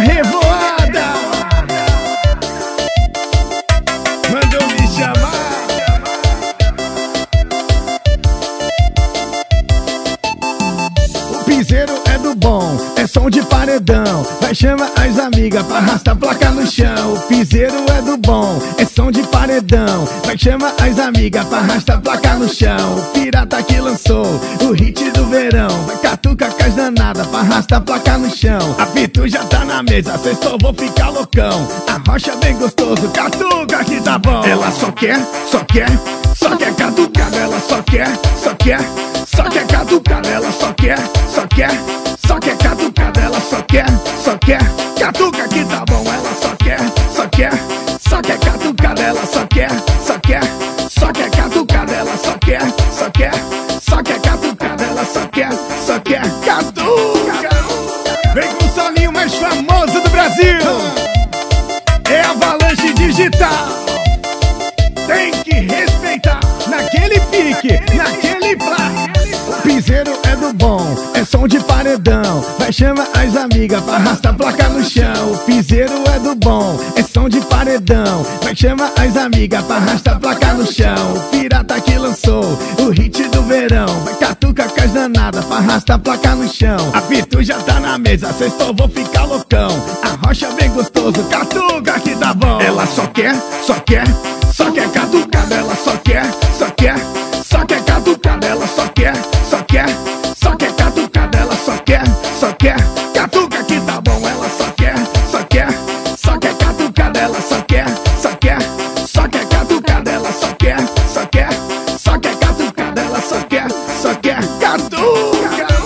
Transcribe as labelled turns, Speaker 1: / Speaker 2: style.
Speaker 1: Revolução. Piseiro é do bom, é som de paredão. Vai chama as amigas pra arrastar placa no chão. O piseiro é do bom, é som de paredão. Vai chama as amigas pra arrastar placa no chão. O pirata que lançou o hit do verão. Vai catuca com as danadas pra arrastar placa no chão. A pitu já tá na mesa, sextou vou ficar loucão. A rocha bem gostoso, catuca que tá bom. Ela só quer, só quer, só quer catucada. Ela só quer, só quer, só quer catucada Ela só quer, só quer, só quer catucada Ela só quer, só quer, catuca que tá bom Ela só quer, só quer, só quer catucada Ela só quer, só quer, só quer catucada Ela só quer, só quer, só quer catucada Ela só quer, só quer. Catuca Vem com o soninho mais famoso do Brasil. É Avalanche Digital. Tem que respeitar. Naquele pique, naquele O bom, é som de paredão. Vai chamar as amigas pra arrastar a placa no chão. O piseiro é do bom, é som de paredão. Vai chamar as amigas pra arrastar a placa no chão. O pirata que lançou o hit do verão. Vai catuca com as danadas pra arrastar a placa no chão. A pitu já tá na mesa, sexto vou ficar loucão. A rocha bem gostoso, catuca que dá bom. Ela só quer, só quer, só quer catucada. Ela só quer, só quer, só quer catucada. Ela só quer, só quer. Sucker, sucker, cartoon. cartoon.